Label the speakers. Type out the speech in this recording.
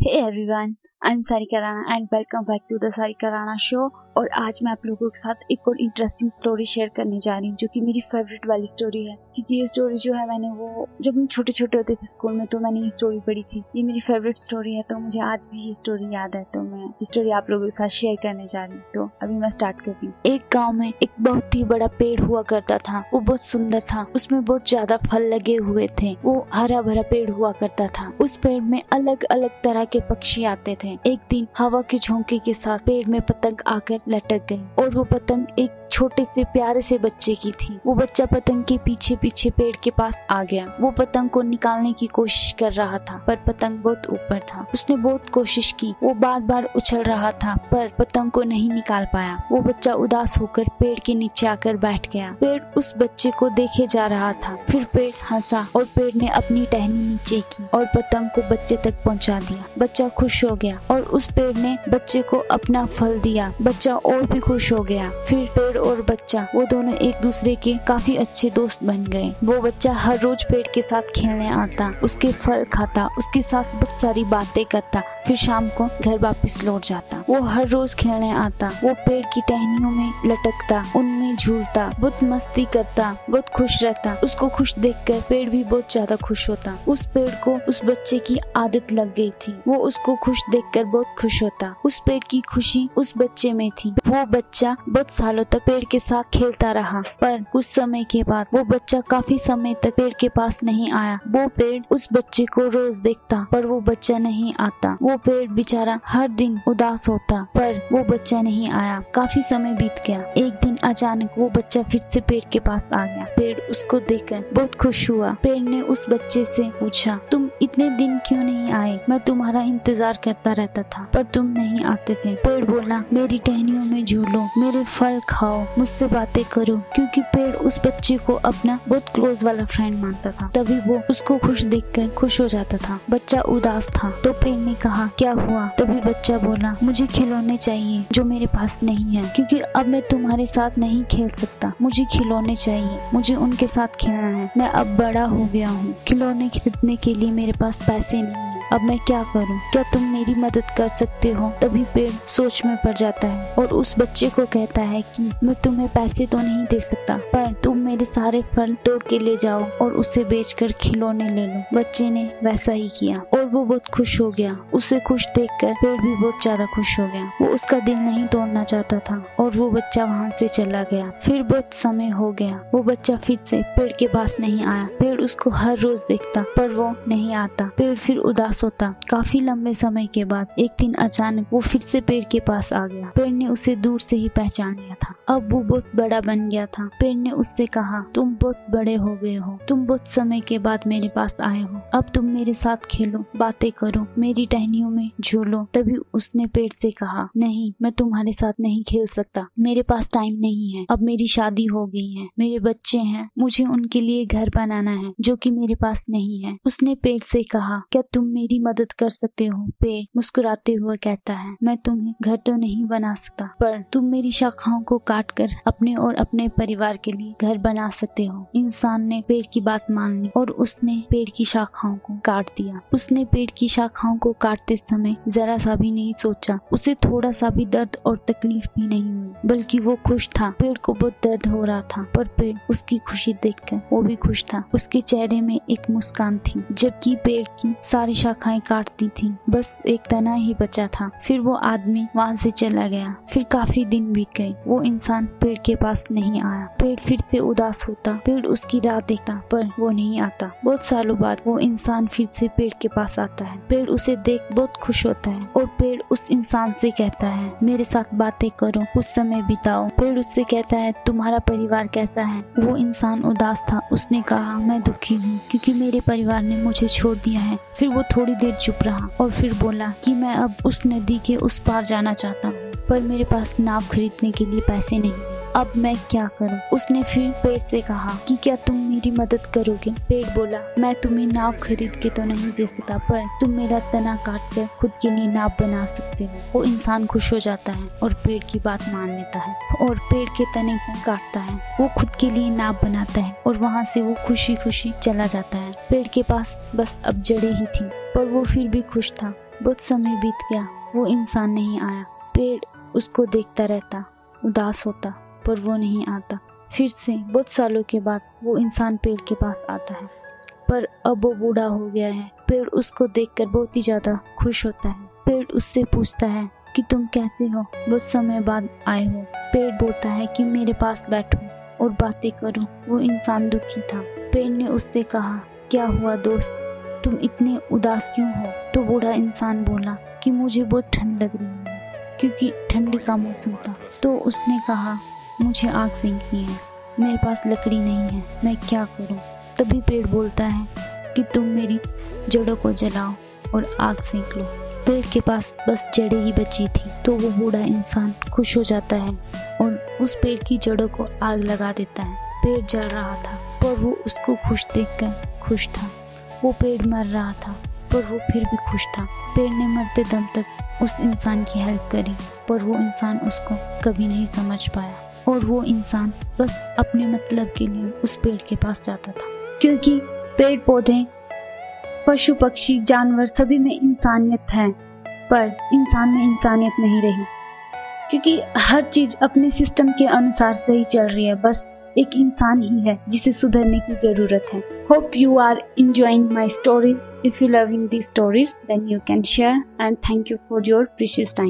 Speaker 1: Hey everyone, I'm Sarika Rana and welcome back to the Sarika Rana show और आज मैं आप लोगों के साथ एक और इंटरेस्टिंग स्टोरी शेयर करने जा रही हूँ, जो कि मेरी फेवरेट वाली स्टोरी है। क्योंकि ये स्टोरी जो है मैंने वो, जब हम छोटे छोटे होते थे स्कूल में तो मैंने ये स्टोरी पढ़ी थी। ये मेरी फेवरेट स्टोरी है तो मुझे आज भी ये स्टोरी याद है तो मैं ये स्टोरी आप लोगों के साथ शेयर करने जा रही हूँ। तो अभी मैं स्टार्ट कर रही हूँ। एक गाँव में एक बहुत ही बड़ा पेड़ हुआ करता था। वो बहुत सुंदर था। उसमें बहुत ज़्यादा फल लगे हुए थे। वो हरा भरा पेड़ हुआ करता था। उस पेड़ में अलग अलग तरह के पक्षी आते थे। एक दिन हवा के झोंके के साथ पेड़ में पतंग आकर लटक गई और वो पतंग एक छोटे से प्यारे से बच्चे की थी। वो बच्चा पतंग के पीछे पीछे पेड़ के पास आ गया। वो पतंग को निकालने की कोशिश कर रहा था, पर पतंग बहुत ऊपर था। उसने बहुत कोशिश की। वो बार बार उछल रहा था, पर पतंग को नहीं निकाल पाया। वो बच्चा उदास होकर पेड़ के नीचे आकर बैठ गया। पेड़ उस बच्चे को देखे जा रहा था। फिर पेड़ हंसा और पेड़ ने अपनी टहनी नीचे की और पतंग को बच्चे तक पहुँचा दिया। बच्चा खुश हो गया और उस पेड़ ने बच्चे को अपना फल दिया। बच्चा और भी खुश हो गया। फिर पेड़ और बच्चा, वो दोनों एक दूसरे के काफ़ी अच्छे दोस्त बन गए। वो बच्चा हर रोज पेड़ के साथ खेलने आता, उसके फल खाता, उसके साथ बहुत सारी बातें करता, फिर शाम को घर वापस लौट जाता। वो हर रोज खेलने आता, वो पेड़ की टहनियों में लटकता, उनमें झूलता, बहुत मस्ती करता, बहुत खुश रहता। उसको खुश देखकर पेड़ भी बहुत ज़्यादा खुश होता। उस पेड़ को उस बच्चे की आदत लग गई थी। वो उसको खुश देखकर बहुत खुश होता। उस पेड़ की खुशी उस बच्चे में थी। वो बच्चा बहुत सालों तक पेड़ के साथ खेलता रहा, पर कुछ समय के बाद वो बच्चा काफ़ी समय तक पेड़ के पास नहीं आया। वो पेड़ उस बच्चे को रोज देखता, पर वो बच्चा नहीं आता। वो पेड़ बेचारा हर दिन उदास होता, पर वो बच्चा नहीं आया। काफ़ी समय बीत गया। एक दिन अचानक वो बच्चा फिर से पेड़ के पास आ गया। पेड़ उसको देखकर बहुत खुश हुआ। पेड़ ने उस बच्चे से पूछा, तुम इतने दिन क्यों नहीं आए? मैं तुम्हारा इंतज़ार करता रहता था, पर तुम नहीं आते थे। पेड़ बोला, मेरी टहनियों में झूलो, मेरे फल खाओ, मुझसे बातें करो। क्योंकि पेड़ उस बच्चे को अपना बहुत क्लोज वाला फ्रेंड मानता था। तभी वो उसको खुश देखकर खुश हो जाता था। बच्चा उदास था। तो पेड़ ने कहा, क्या हुआ? तभी बच्चा बोला, मुझे खिलौने चाहिए, जो मेरे पास नहीं है, क्योंकि अब मैं तुम्हारे साथ नहीं खेल सकता। मुझे खिलौने चाहिए, मुझे उनके साथ खेलना है। मैं अब बड़ा हो गया हूँ। खिलौने खरीदने के लिए मेरे पास पैसे नहीं है। अब मैं क्या करूँ? क्या तुम मेरी मदद कर सकते हो? तभी पेड़ सोच में पड़ जाता है और उस बच्चे को कहता है कि मैं तुम्हें पैसे तो नहीं दे सकता। मेरे सारे फल तोड़ के ले जाओ और उसे बेचकर खिलौने ले लो। बच्चे ने वैसा ही किया और वो बहुत खुश हो गया। उसे खुश देखकर पेड़ भी बहुत ज़्यादा खुश हो गया। वो उसका दिल नहीं तोड़ना चाहता था और वो बच्चा वहाँ से चला गया। फिर बहुत समय हो गया। वो बच्चा फिर से पेड़ के पास नहीं आया। पेड़ उसको हर रोज देखता, पर वो नहीं आता। पेड़ फिर उदास होता। काफ़ी लंबे समय के बाद एक दिन अचानक वो फिर से पेड़ के पास आ गया। पेड़ ने उसे दूर से ही पहचान लिया था। अब वो बहुत बड़ा बन गया था। पेड़ ने उससे कहा तुम बहुत बड़े हो गए हो। तुम बहुत समय के बाद मेरे पास आए हो। अब तुम मेरे साथ खेलो, बातें करो, मेरी टहनियों में झूलो। तभी उसने पेड़ से कहा, नहीं, मैं तुम्हारे साथ नहीं खेल सकता। मेरे पास टाइम नहीं है। अब मेरी शादी हो गई है। मेरे बच्चे हैं। मुझे उनके लिए घर बनाना है, जो कि मेरे पास नहीं है। उसने पेड़ से कहा, क्या तुम मेरी मदद कर सकते हो? पेड़ मुस्कुराते हुए कहता है, मैं तुम्हें घर तो नहीं बना सकता, पर तुम मेरी शाखाओं को काट कर अपने और अपने परिवार के लिए घर बना सकते हो। इंसान ने पेड़ की बात मान ली और उसने पेड़ की शाखाओं को काट दिया। उसने पेड़ की शाखाओं को काटते समय जरा सा भी नहीं सोचा। उसे थोड़ा सा भी दर्द और तकलीफ़ भी नहीं हुई, बल्कि वो खुश था। पेड़ को बहुत दर्द हो रहा था, पर पेड़ उसकी खुशी देखकर वो भी खुश था। उसके चेहरे में एक मुस्कान थी, जबकि पेड़ की सारी शाखाएँ काटती थी। बस एक तना ही बचा था। फिर वो आदमी वहाँ से चला गया। फिर काफ़ी दिन बीत गए। वो इंसान पेड़ के पास नहीं आया। पेड़ फिर से उदास होता, पेड़ उसकी राह देखता, पर वो नहीं आता। बहुत सालों बाद वो इंसान फिर से पेड़ के पास आता है। पेड़ उसे देख बहुत खुश होता है और पेड़ उस इंसान से कहता है, मेरे साथ बातें करो, कुछ समय बिताओ। पेड़ उससे कहता है, तुम्हारा परिवार कैसा है? वो इंसान उदास था। उसने कहा, मैं दुखी हूँ, क्योंकि मेरे परिवार ने मुझे छोड़ दिया है। फिर वो थोड़ी देर चुप रहा और फिर बोला कि, मैं अब उस नदी के उस पार जाना चाहता हूँ, पर मेरे पास नाव खरीदने के लिए पैसे नहीं अब मैं क्या करूँ? उसने फिर पेड़ से कहा कि क्या तुम मेरी मदद करोगे? पेड़ बोला, मैं तुम्हें नाव खरीद के तो नहीं दे सकता पर तुम मेरा तना काट कर खुद के लिए नाव बना सकते हो। वो इंसान खुश हो जाता है और पेड़ की बात मान लेता है और पेड़ के तने को काटता है। वो खुद के लिए नाव बनाता है और वहाँ से वो खुशी खुशी चला जाता है। पेड़ के पास बस अब जड़े ही थी, पर वो फिर भी खुश था। बहुत समय बीत गया, वो इंसान नहीं आया। पेड़ उसको देखता रहता, उदास होता। पर वो नहीं आता। फिर से बहुत सालों के बाद वो इंसान पेड़ के पास आता है। पर अब वो बूढ़ा हो गया है। पेड़ उसको देखकर बहुत ही ज़्यादा खुश होता है। पेड़ उससे पूछता है कि तुम कैसे हो? बहुत समय बाद आए हो। पेड़ बोलता है कि मेरे पास बैठो और बातें करो। वो इंसान दुखी था। पेड़ ने उससे कहा, क्या हुआ दोस्त? तुम इतने उदास क्यों हो? तो बूढ़ा इंसान बोला कि, मुझे बहुत ठंड लग रही है, क्योंकि ठंडी का मौसम था। तो उसने कहा मुझे आग सेंकनी है। मेरे पास लकड़ी नहीं है। मैं क्या करूँ? तभी पेड़ बोलता है कि तुम मेरी जड़ों को जलाओ और आग सेंक लो। पेड़ के पास बस जड़ें ही बची थी तो वो बूढ़ा इंसान खुश हो जाता है और उस पेड़ की जड़ों को आग लगा देता है। पेड़ जल रहा था, पर वो उसको खुश देखकर खुश था। वो पेड़ मर रहा था, पर वो फिर भी खुश था। पेड़ ने मरते दम तक उस इंसान की हेल्प करी, पर वो इंसान उसको कभी नहीं समझ पाया। और वो इंसान बस अपने मतलब के लिए उस पेड़ के पास जाता था। क्योंकि पेड़ पौधे, पशु पक्षी, जानवर सभी में इंसानियत है, पर इंसान में इंसानियत नहीं रही। क्योंकि हर चीज़ अपने सिस्टम के अनुसार से ही चल रही है, बस एक इंसान ही है जिसे सुधरने की ज़रूरत है। Hope you are enjoying my stories if you loving the stories then you can share and thank you for your precious time